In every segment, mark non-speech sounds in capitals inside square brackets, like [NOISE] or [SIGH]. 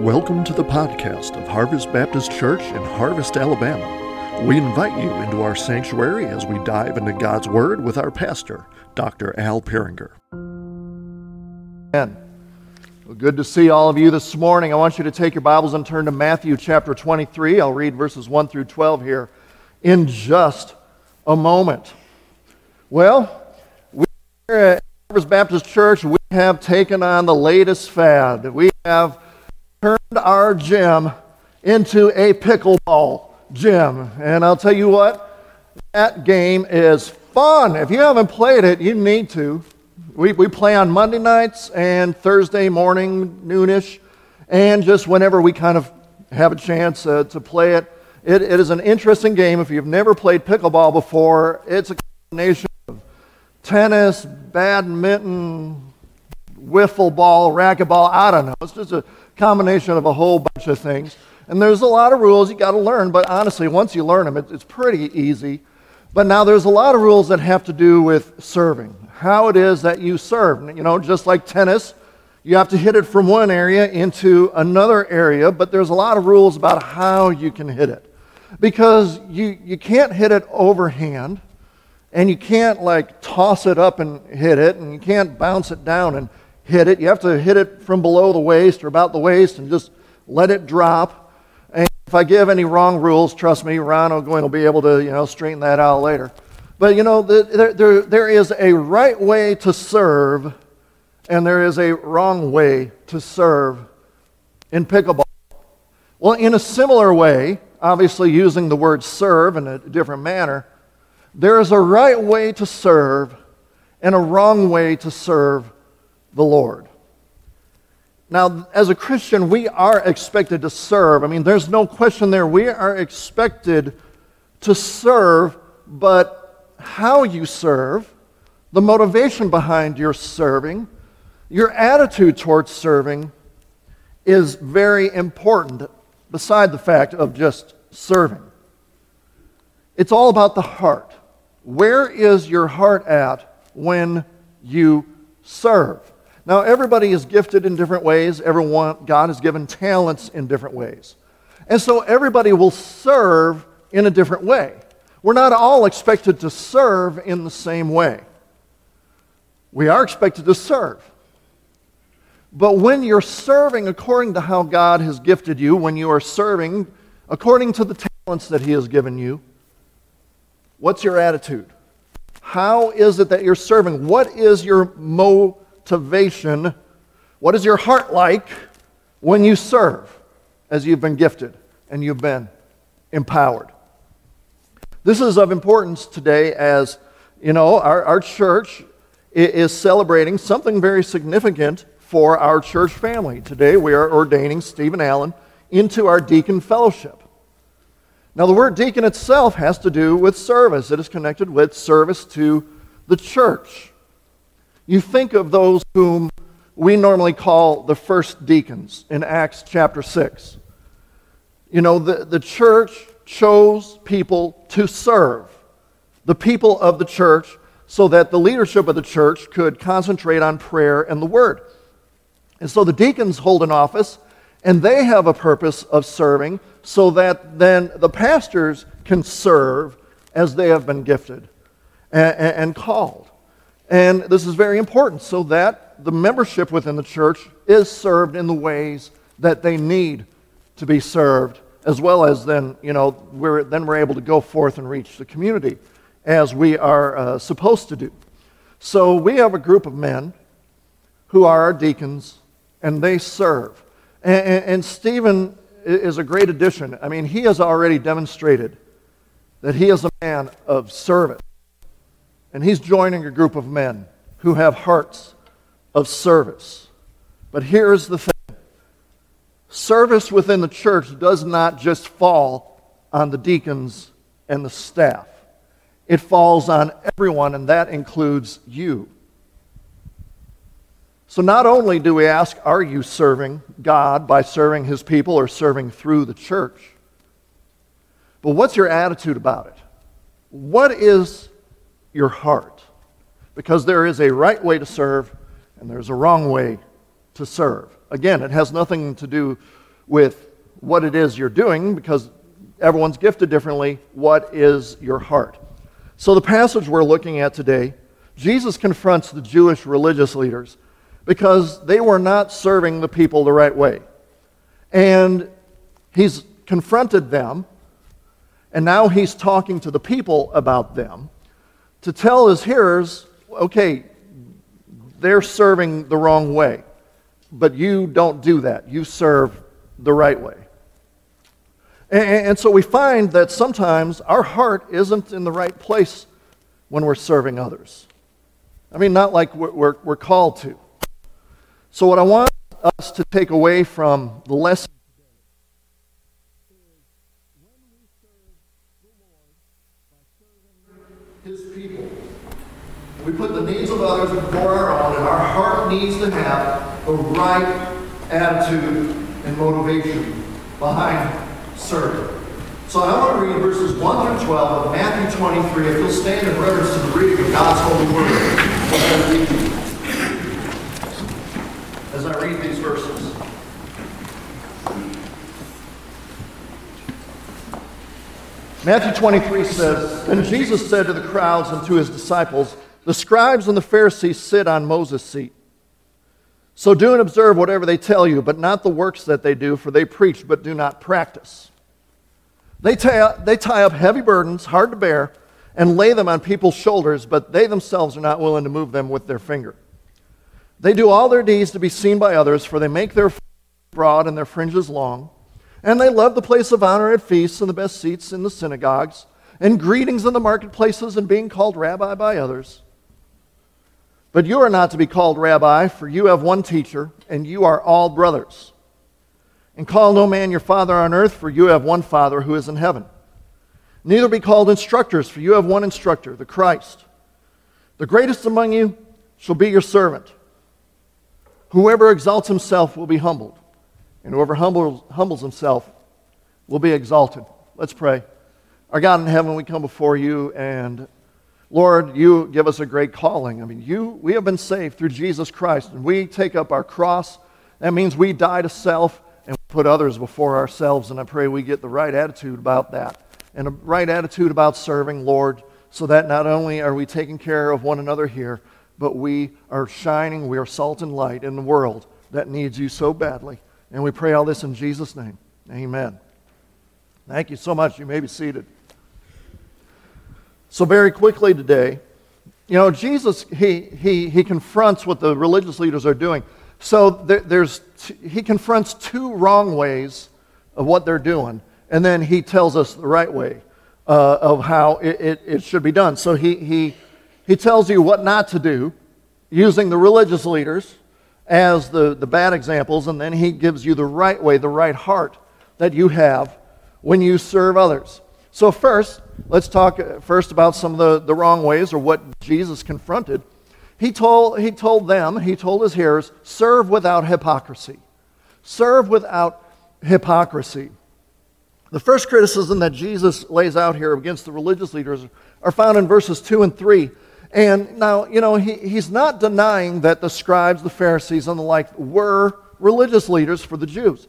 Welcome to the podcast of Harvest Baptist Church in Harvest, Alabama. We invite you into our sanctuary as we dive into God's Word with our pastor, Dr. Al Peringer. Amen. Well, good to see all of you this morning. I want you to take your Bibles and turn to Matthew chapter 23. I'll read verses 1 through 12 here in just a moment. Well, we here at Harvest Baptist Church, we have taken on the latest fad. We have our gym into a pickleball gym. And I'll tell you what, that game is fun. If you haven't played it, you need to. We, we play on Monday nights and Thursday morning, noonish, and just whenever we kind of have a chance uh, to play it. it. It is an interesting game. If you've never played pickleball before, it's a combination of tennis, badminton, wiffle ball, racquetball. I don't know. It's just a combination of a whole bunch of things. And there's a lot of rules you got to learn, but honestly, once you learn them, it, it's pretty easy. But now there's a lot of rules that have to do with serving, how it is that you serve. You know, just like tennis, you have to hit it from one area into another area, but there's a lot of rules about how you can hit it. Because you, you can't hit it overhand, and you can't like toss it up and hit it, and you can't bounce it down and hit it. You have to hit it from below the waist or about the waist and just let it drop. And if I give any wrong rules, trust me, Ron will going to be able to you know straighten that out later. But you know, there, there, there is a right way to serve, and there is a wrong way to serve in pickleball. Well, in a similar way, obviously using the word serve in a different manner, there is a right way to serve and a wrong way to serve the Lord. Now, as a Christian, we are expected to serve. I mean, there's no question there. We are expected to serve, but how you serve, the motivation behind your serving, your attitude towards serving is very important, beside the fact of just serving. It's all about the heart. Where is your heart at when you serve? Now, everybody is gifted in different ways. Everyone, God has given talents in different ways. And so everybody will serve in a different way. We're not all expected to serve in the same way. We are expected to serve. But when you're serving according to how God has gifted you, when you are serving according to the talents that He has given you, what's your attitude? How is it that you're serving? What is your motivation? What is your heart like when you serve as you've been gifted and you've been empowered? This is of importance today as, you know, our, our church is celebrating something very significant for our church family. Today we are ordaining Stephen Allen into our deacon fellowship. Now, the word deacon itself has to do with service, it is connected with service to the church. You think of those whom we normally call the first deacons in Acts chapter 6. You know, the, the church chose people to serve, the people of the church, so that the leadership of the church could concentrate on prayer and the word. And so the deacons hold an office, and they have a purpose of serving so that then the pastors can serve as they have been gifted and, and, called. And this is very important so that the membership within the church is served in the ways that they need to be served, as well as then, you know, we're, then we're able to go forth and reach the community as we are uh, supposed to do. So we have a group of men who are our deacons, and they serve. And, and, and Stephen is a great addition. I mean, he has already demonstrated that he is a man of service. And he's joining a group of men who have hearts of service. But here's the thing service within the church does not just fall on the deacons and the staff, it falls on everyone, and that includes you. So, not only do we ask, Are you serving God by serving his people or serving through the church? But what's your attitude about it? What is your heart? Because there is a right way to serve and there's a wrong way to serve. Again, it has nothing to do with what it is you're doing because everyone's gifted differently. What is your heart? So, the passage we're looking at today, Jesus confronts the Jewish religious leaders because they were not serving the people the right way. And he's confronted them, and now he's talking to the people about them to tell his hearers okay, they're serving the wrong way, but you don't do that. You serve the right way. And, and so we find that sometimes our heart isn't in the right place when we're serving others. I mean, not like we're, we're, we're called to. So, what I want us to take away from the lesson We put the needs of others before our own, and our heart needs to have the right attitude and motivation behind serving. So I want to read verses 1 through 12 of Matthew 23. If you'll stand in reverence to the reading of God's holy word as I read, as I read these verses. Matthew 23 says, And Jesus said to the crowds and to his disciples, The scribes and the Pharisees sit on Moses' seat. So do and observe whatever they tell you, but not the works that they do, for they preach but do not practice. They tie, up, they tie up heavy burdens, hard to bear, and lay them on people's shoulders, but they themselves are not willing to move them with their finger. They do all their deeds to be seen by others, for they make their broad and their fringes long. And they love the place of honor at feasts and the best seats in the synagogues, and greetings in the marketplaces and being called rabbi by others. But you are not to be called rabbi, for you have one teacher, and you are all brothers. And call no man your father on earth, for you have one Father who is in heaven. Neither be called instructors, for you have one instructor, the Christ. The greatest among you shall be your servant. Whoever exalts himself will be humbled, and whoever humbles, humbles himself will be exalted. Let's pray. Our God in heaven, we come before you, and Lord, you give us a great calling. I mean, you, we have been saved through Jesus Christ, and we take up our cross. That means we die to self and put others before ourselves. And I pray we get the right attitude about that and a right attitude about serving, Lord, so that not only are we taking care of one another here, but we are shining, we are salt and light in the world that needs you so badly. And we pray all this in Jesus' name. Amen. Thank you so much. You may be seated. So, very quickly today, you know, Jesus, he, he, he confronts what the religious leaders are doing. So, there, there's, he confronts two wrong ways of what they're doing, and then he tells us the right way uh, of how it, it, it should be done. So, he, he, he tells you what not to do using the religious leaders as the, the bad examples, and then he gives you the right way, the right heart that you have when you serve others. So, first, let's talk uh, first about some of the, the wrong ways or what Jesus confronted. He told, he told them, he told his hearers, serve without hypocrisy. Serve without hypocrisy. The first criticism that Jesus lays out here against the religious leaders are found in verses 2 and 3. And now, you know, he, he's not denying that the scribes, the Pharisees, and the like were religious leaders for the Jews.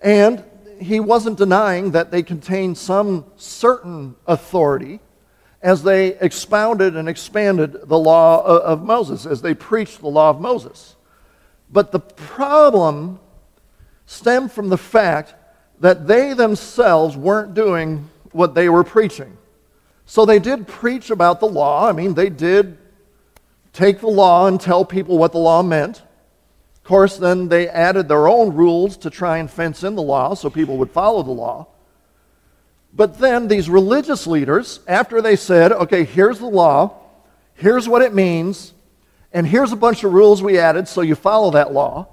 And he wasn't denying that they contained some certain authority as they expounded and expanded the law of Moses, as they preached the law of Moses. But the problem stemmed from the fact that they themselves weren't doing what they were preaching. So they did preach about the law. I mean, they did take the law and tell people what the law meant. Of course, then they added their own rules to try and fence in the law so people would follow the law. But then these religious leaders, after they said, okay, here's the law, here's what it means, and here's a bunch of rules we added so you follow that law,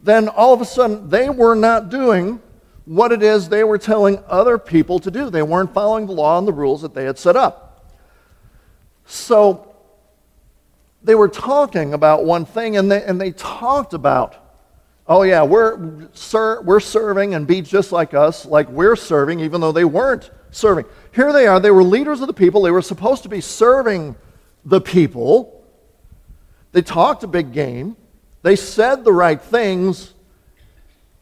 then all of a sudden they were not doing what it is they were telling other people to do. They weren't following the law and the rules that they had set up. So they were talking about one thing, and they, and they talked about, oh, yeah, we're, we're serving and be just like us, like we're serving, even though they weren't serving. Here they are. They were leaders of the people. They were supposed to be serving the people. They talked a big game. They said the right things,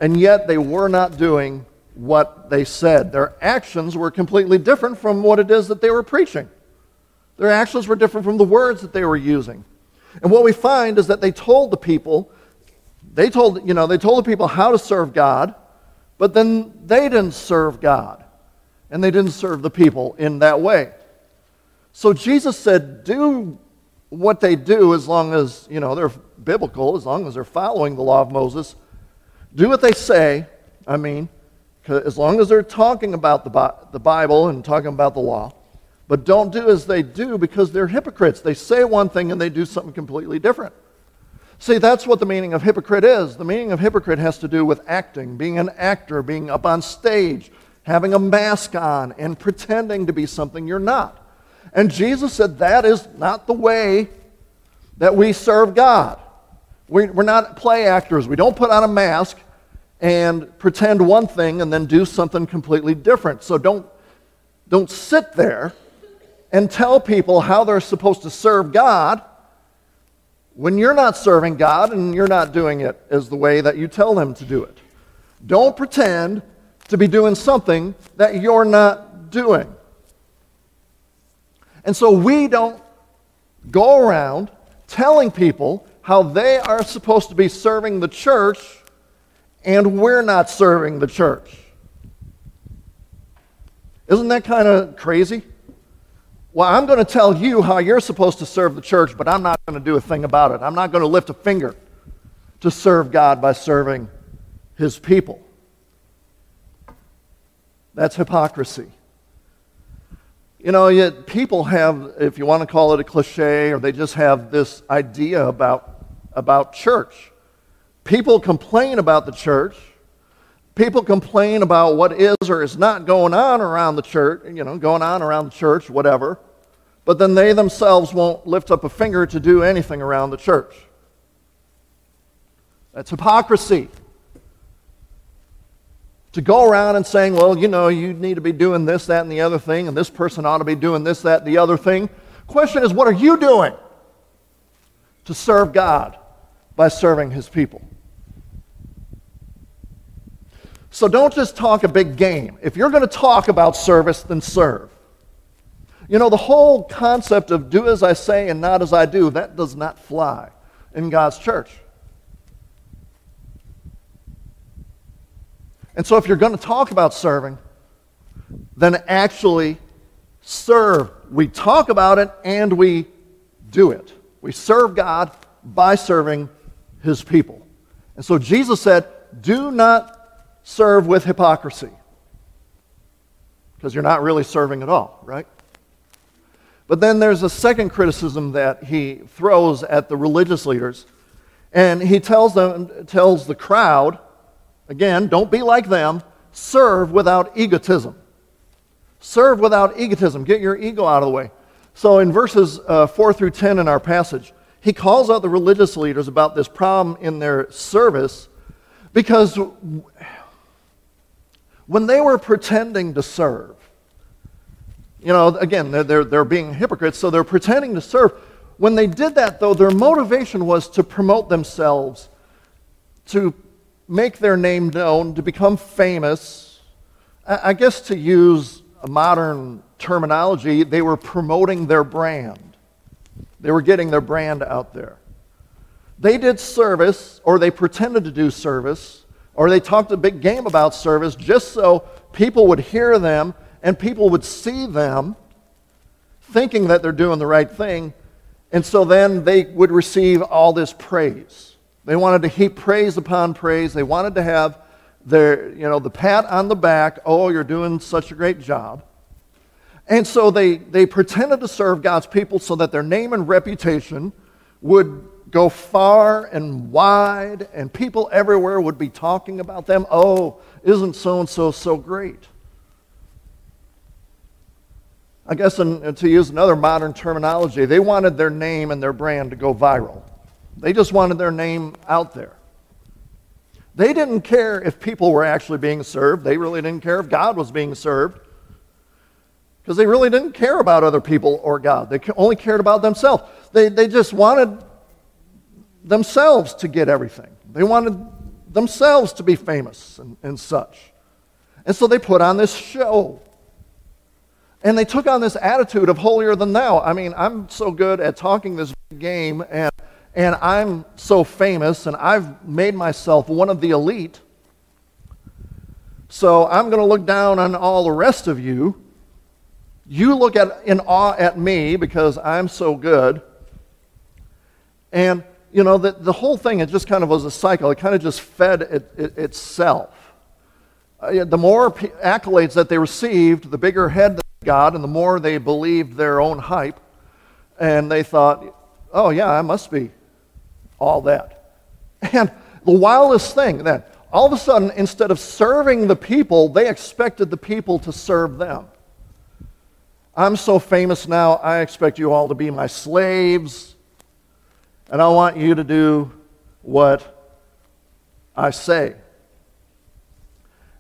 and yet they were not doing what they said. Their actions were completely different from what it is that they were preaching. Their actions were different from the words that they were using. And what we find is that they told the people, they told, you know, they told the people how to serve God, but then they didn't serve God. And they didn't serve the people in that way. So Jesus said, do what they do as long as, you know, they're biblical, as long as they're following the law of Moses. Do what they say, I mean, as long as they're talking about the, the Bible and talking about the law. But don't do as they do because they're hypocrites. They say one thing and they do something completely different. See, that's what the meaning of hypocrite is. The meaning of hypocrite has to do with acting, being an actor, being up on stage, having a mask on, and pretending to be something you're not. And Jesus said that is not the way that we serve God. We're not play actors. We don't put on a mask and pretend one thing and then do something completely different. So don't, don't sit there and tell people how they're supposed to serve God when you're not serving God and you're not doing it as the way that you tell them to do it. Don't pretend to be doing something that you're not doing. And so we don't go around telling people how they are supposed to be serving the church and we're not serving the church. Isn't that kind of crazy? Well, I'm going to tell you how you're supposed to serve the church, but I'm not going to do a thing about it. I'm not going to lift a finger to serve God by serving his people. That's hypocrisy. You know, yet people have, if you want to call it a cliche, or they just have this idea about, about church. People complain about the church. People complain about what is or is not going on around the church, you know, going on around the church, whatever. But then they themselves won't lift up a finger to do anything around the church. That's hypocrisy to go around and saying, well, you know, you need to be doing this, that, and the other thing, and this person ought to be doing this, that, the other thing. Question is, what are you doing to serve God by serving his people? So don't just talk a big game. If you're going to talk about service, then serve. You know, the whole concept of do as I say and not as I do, that does not fly in God's church. And so, if you're going to talk about serving, then actually serve. We talk about it and we do it. We serve God by serving his people. And so Jesus said, Do not serve with hypocrisy. Because you're not really serving at all, right? But then there's a second criticism that he throws at the religious leaders. And he tells them, tells the crowd, Again, don't be like them. Serve without egotism. Serve without egotism. Get your ego out of the way. So, in verses uh, 4 through 10 in our passage, he calls out the religious leaders about this problem in their service because when they were pretending to serve, you know, again, they're, they're, they're being hypocrites, so they're pretending to serve. When they did that, though, their motivation was to promote themselves, to make their name known, to become famous. I guess to use a modern terminology, they were promoting their brand. They were getting their brand out there. They did service, or they pretended to do service, or they talked a big game about service just so people would hear them and people would see them thinking that they're doing the right thing. And so then they would receive all this praise. They wanted to heap praise upon praise. They wanted to have their, you know, the pat on the back, oh, you're doing such a great job. And so they, they pretended to serve God's people so that their name and reputation would go far and wide, and people everywhere would be talking about them. Oh, isn't so and so so great? I guess, in, to use another modern terminology, they wanted their name and their brand to go viral. They just wanted their name out there. They didn't care if people were actually being served. They really didn't care if God was being served. Because they really didn't care about other people or God. They only cared about themselves. They, they just wanted themselves to get everything. They wanted themselves to be famous and, and such. And so they put on this show. And they took on this attitude of holier than thou. I mean, I'm so good at talking this game, and, and I'm so famous, and I've made myself one of the elite. So I'm going to look down on all the rest of you. You look at, in awe at me because I'm so good. And, you know, the, the whole thing, it just kind of was a cycle. It kind of just fed it, it, itself. Uh, the more accolades that they received, the bigger head got, and the more they believed their own hype. And they thought, oh, yeah, I must be all that. [LAUGHS] And the wildest thing then, all of a sudden, instead of serving the people, they expected the people to serve them. I'm so famous now, I expect you all to be my slaves, and I want you to do what I say.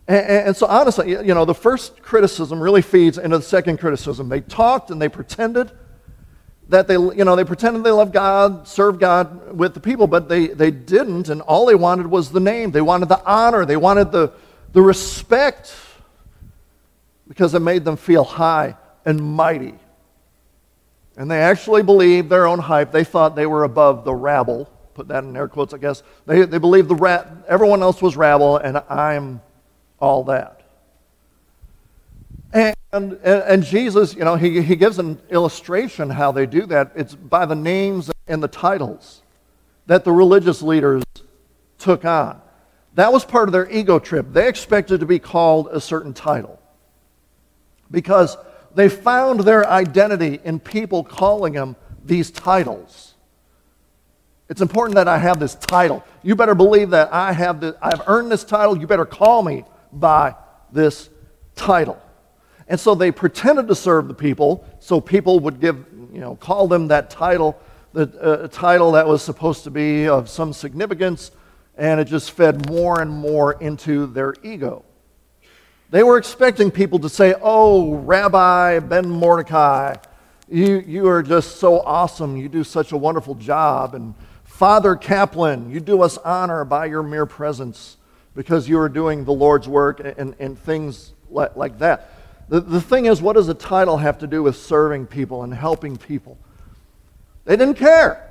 And, and, so, honestly, you know, the first criticism really feeds into the second criticism. They talked and they pretended that they, you know, they pretended they loved God, served God with the people, but they, they didn't, and all they wanted was the name. They wanted the honor, they wanted the, the respect because it made them feel high and mighty. And they actually believed their own hype. They thought they were above the rabble. Put that in air quotes, I guess. They, they believed the rat, everyone else was rabble, and I'm all that. And, and, and Jesus, you know, he, he gives an illustration how they do that. It's by the names and the titles that the religious leaders took on. That was part of their ego trip. They expected to be called a certain title because they found their identity in people calling them these titles. It's important that I have this title. You better believe that I have the, I've earned this title. You better call me by this title. And so they pretended to serve the people, so people would give, you know, call them that title, the uh, title that was supposed to be of some significance, and it just fed more and more into their ego. They were expecting people to say, Oh, Rabbi Ben Mordecai, you, you are just so awesome. You do such a wonderful job. And Father Kaplan, you do us honor by your mere presence because you are doing the Lord's work and, and things like, like that. The, the thing is, what does a title have to do with serving people and helping people? They didn't care.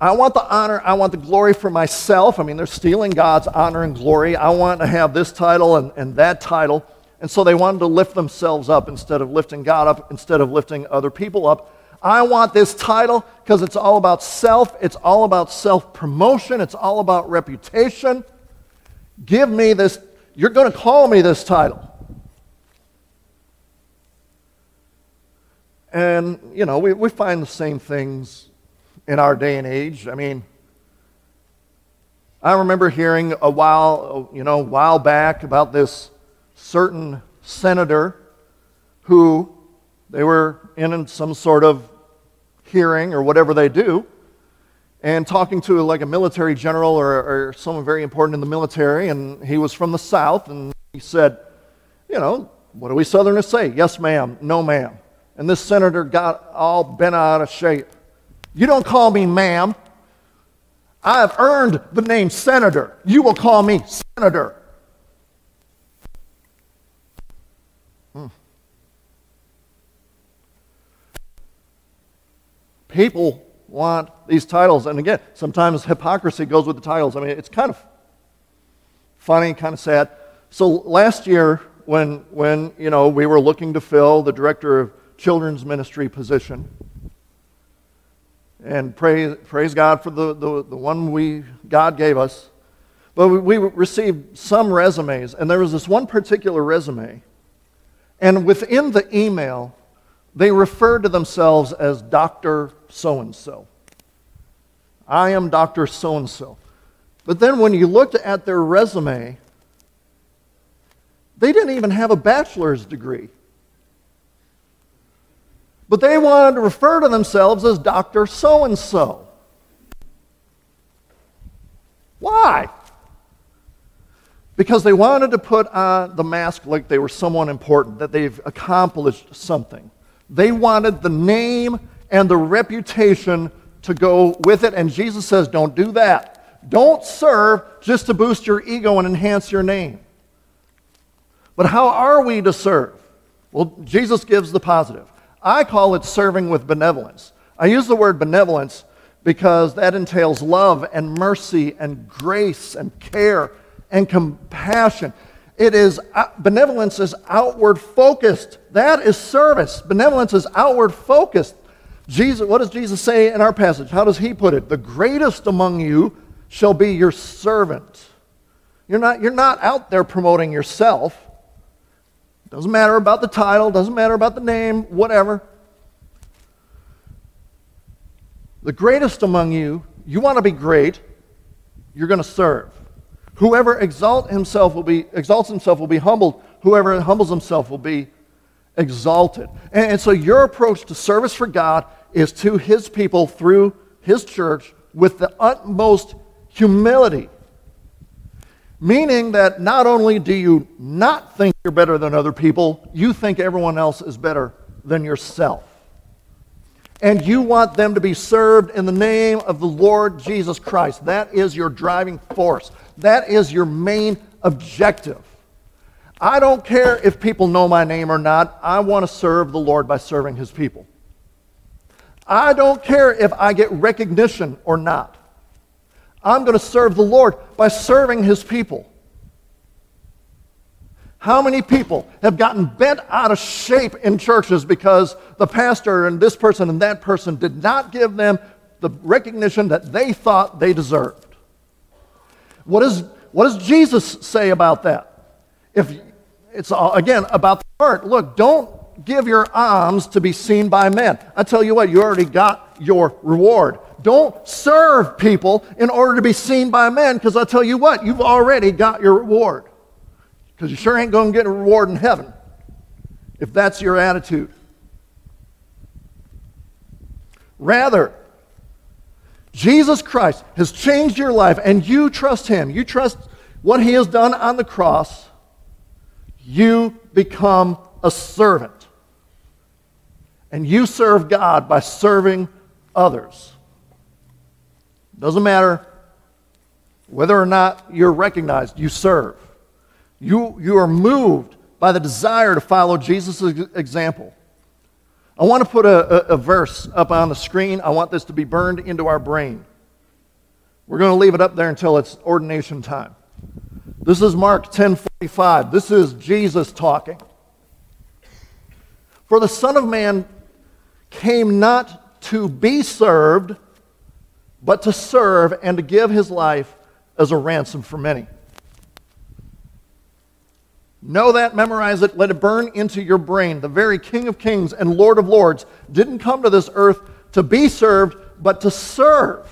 I want the honor, I want the glory for myself. I mean, they're stealing God's honor and glory. I want to have this title and, and that title. And so they wanted to lift themselves up instead of lifting God up, instead of lifting other people up. I want this title because it's all about self, it's all about self promotion, it's all about reputation. Give me this, you're going to call me this title. And, you know, we, we find the same things in our day and age. I mean, I remember hearing a while, you know, a while back about this certain senator who they were in some sort of hearing or whatever they do, and talking to like a military general or, or someone very important in the military, and he was from the South, and he said, You know, what do we Southerners say? Yes, ma'am, no, ma'am. And this senator got all bent out of shape. You don't call me ma'am. I have earned the name senator. You will call me senator. People want these titles. And again, sometimes hypocrisy goes with the titles. I mean, it's kind of funny, kind of sad. So last year, when, when you know, we were looking to fill the director of children's ministry position, and praise, praise God for the, the, the one we, God gave us. But we, we received some resumes, and there was this one particular resume. And within the email, they referred to themselves as Dr. So and so. I am Dr. So and so. But then when you looked at their resume, they didn't even have a bachelor's degree. But they wanted to refer to themselves as Dr. So and so. Why? Because they wanted to put on the mask like they were someone important, that they've accomplished something. They wanted the name and the reputation to go with it. And Jesus says, don't do that. Don't serve just to boost your ego and enhance your name. But how are we to serve? Well, Jesus gives the positive. I call it serving with benevolence. I use the word benevolence because that entails love and mercy and grace and care and compassion. It is uh, benevolence is outward focused. That is service. Benevolence is outward focused. Jesus, what does Jesus say in our passage? How does he put it? The greatest among you shall be your servant. You're not, you're not out there promoting yourself. Doesn't matter about the title, doesn't matter about the name, whatever. The greatest among you, you want to be great, you're going to serve. Whoever exalt himself will be, exalts himself will be humbled. Whoever humbles himself will be exalted. And, and so your approach to service for God is to his people through his church with the utmost humility. Meaning that not only do you not think you're better than other people, you think everyone else is better than yourself and you want them to be served in the name of the Lord Jesus Christ. That is your driving force. That is your main objective. I don't care if people know my name or not. I want to serve the Lord by serving his people. I don't care if I get recognition or not. I'm going to serve the Lord by serving his people. How many people have gotten bent out of shape in churches because the pastor and this person and that person did not give them the recognition that they thought they deserved? What, is, what does Jesus say about that? If it's all, again about the heart. Look, don't give your alms to be seen by men. I tell you what, you already got your reward. Don't serve people in order to be seen by men, because I tell you what, you've already got your reward. Because you sure ain't going to get a reward in heaven if that's your attitude. Rather, Jesus Christ has changed your life and you trust Him. You trust what He has done on the cross. You become a servant. And you serve God by serving others. Doesn't matter whether or not you're recognized, you serve. You, you are moved by the desire to follow Jesus' example. I want to put a, a, a, verse up on the screen. I want this to be burned into our brain. We're going to leave it up there until it's ordination time. This is Mark 10:45. This is Jesus talking. For the Son of Man came not to be served, but to serve and to give his life as a ransom for many. Know that, memorize it, let it burn into your brain. The very King of Kings and Lord of Lords didn't come to this earth to be served, but to serve.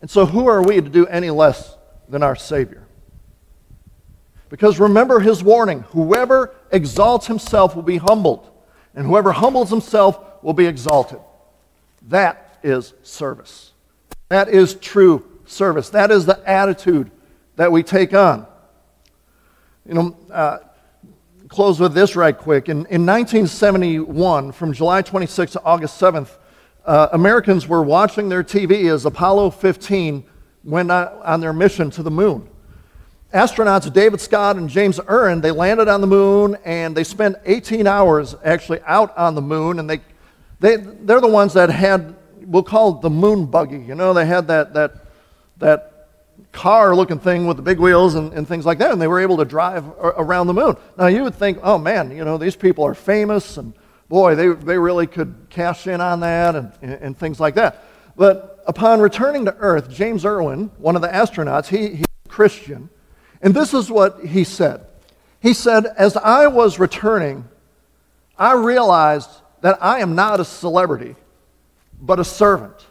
And so, who are we to do any less than our Savior? Because remember his warning whoever exalts himself will be humbled, and whoever humbles himself will be exalted. That is service. That is true service. That is the attitude that we take on. You know, uh, close with this right quick. In, in 1971, from July 26th to August 7th, uh, Americans were watching their TV as Apollo 15 went on their mission to the moon. Astronauts David Scott and James Irwin, they landed on the moon and they spent 18 hours actually out on the moon. And they, they, they're the ones that had, we'll call it the moon buggy. You know, they had that, that, that car looking thing with the big wheels and, and things like that, and they were able to drive around the moon. Now, you would think, oh man, you know, these people are famous, and boy, they, they really could cash in on that and, and things like that. But upon returning to Earth, James Irwin, one of the astronauts, he, he's a Christian, and this is what he said. He said, As I was returning, I realized that I am not a celebrity, but a servant.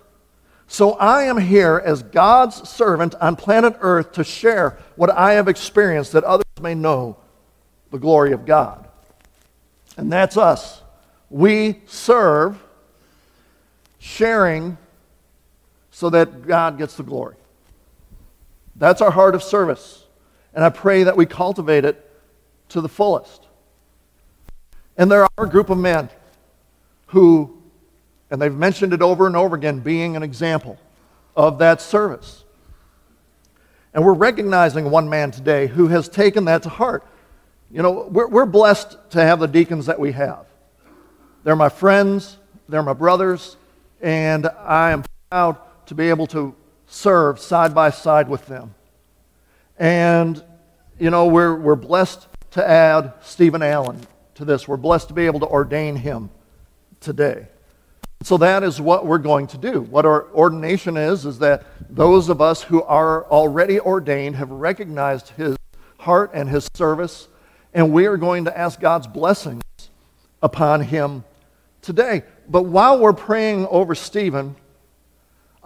So I am here as God's servant on planet Earth to share what I have experienced that others may know the glory of God. And that's us. We serve, sharing so that God gets the glory. That's our heart of service. And I pray that we cultivate it to the fullest. And there are a group of men who And they've mentioned it over and over again, being an example of that service. And we're recognizing one man today who has taken that to heart. You know, we're, we're blessed to have the deacons that we have. They're my friends, they're my brothers, and I am proud to be able to serve side by side with them. And, you know, we're, we're blessed to add Stephen Allen to this. We're blessed to be able to ordain him today. So that is what we're going to do. What our ordination is, is that those of us who are already ordained have recognized his heart and his service, and we are going to ask God's blessings upon him today. But while we're praying over Stephen,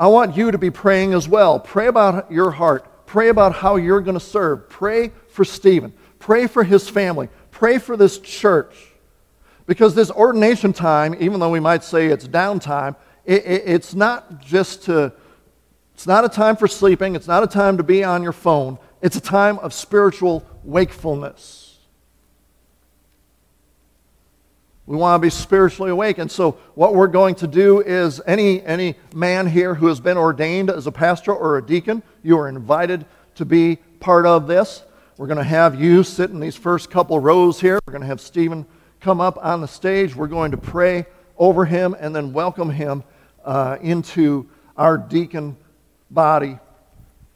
I want you to be praying as well. Pray about your heart. Pray about how you're going to serve. Pray for Stephen. Pray for his family. Pray for this church. Because this ordination time, even though we might say it's downtime, it, it, it's not just to, it's not a time for sleeping. It's not a time to be on your phone. It's a time of spiritual wakefulness. We want to be spiritually awake. And so, what we're going to do is any, any man here who has been ordained as a pastor or a deacon, you are invited to be part of this. We're going to have you sit in these first couple rows here. We're going to have Stephen come up on the stage. We're going to pray over him and then welcome him uh, into our deacon body,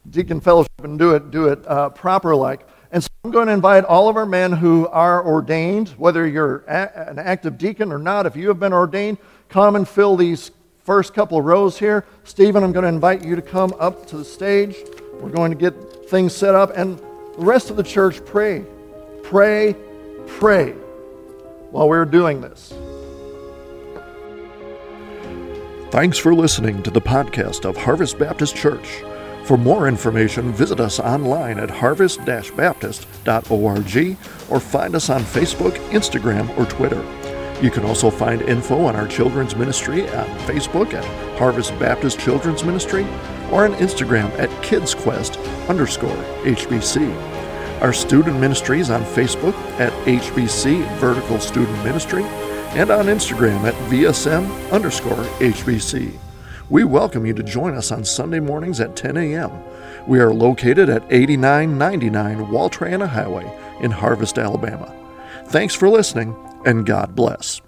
deacon fellowship, and do it, do it uh, proper like. And so I'm going to invite all of our men who are ordained, whether you're a- an active deacon or not, if you have been ordained, come and fill these first couple of rows here. Stephen, I'm going to invite you to come up to the stage. We're going to get things set up, and the rest of the church pray. Pray, pray while we're doing this. Thanks for listening to the podcast of Harvest Baptist Church. For more information, visit us online at harvest baptist.org or find us on Facebook, Instagram, or Twitter. You can also find info on our children's ministry on Facebook at Harvest Baptist Children's Ministry or on Instagram at KidsQuest underscore HBC. Our student ministries on Facebook at HBC Vertical Student Ministry and on Instagram at VSM underscore HBC. We welcome you to join us on Sunday mornings at 10 a.m. We are located at 8999 Wall Triana Highway in Harvest, Alabama. Thanks for listening, and God bless.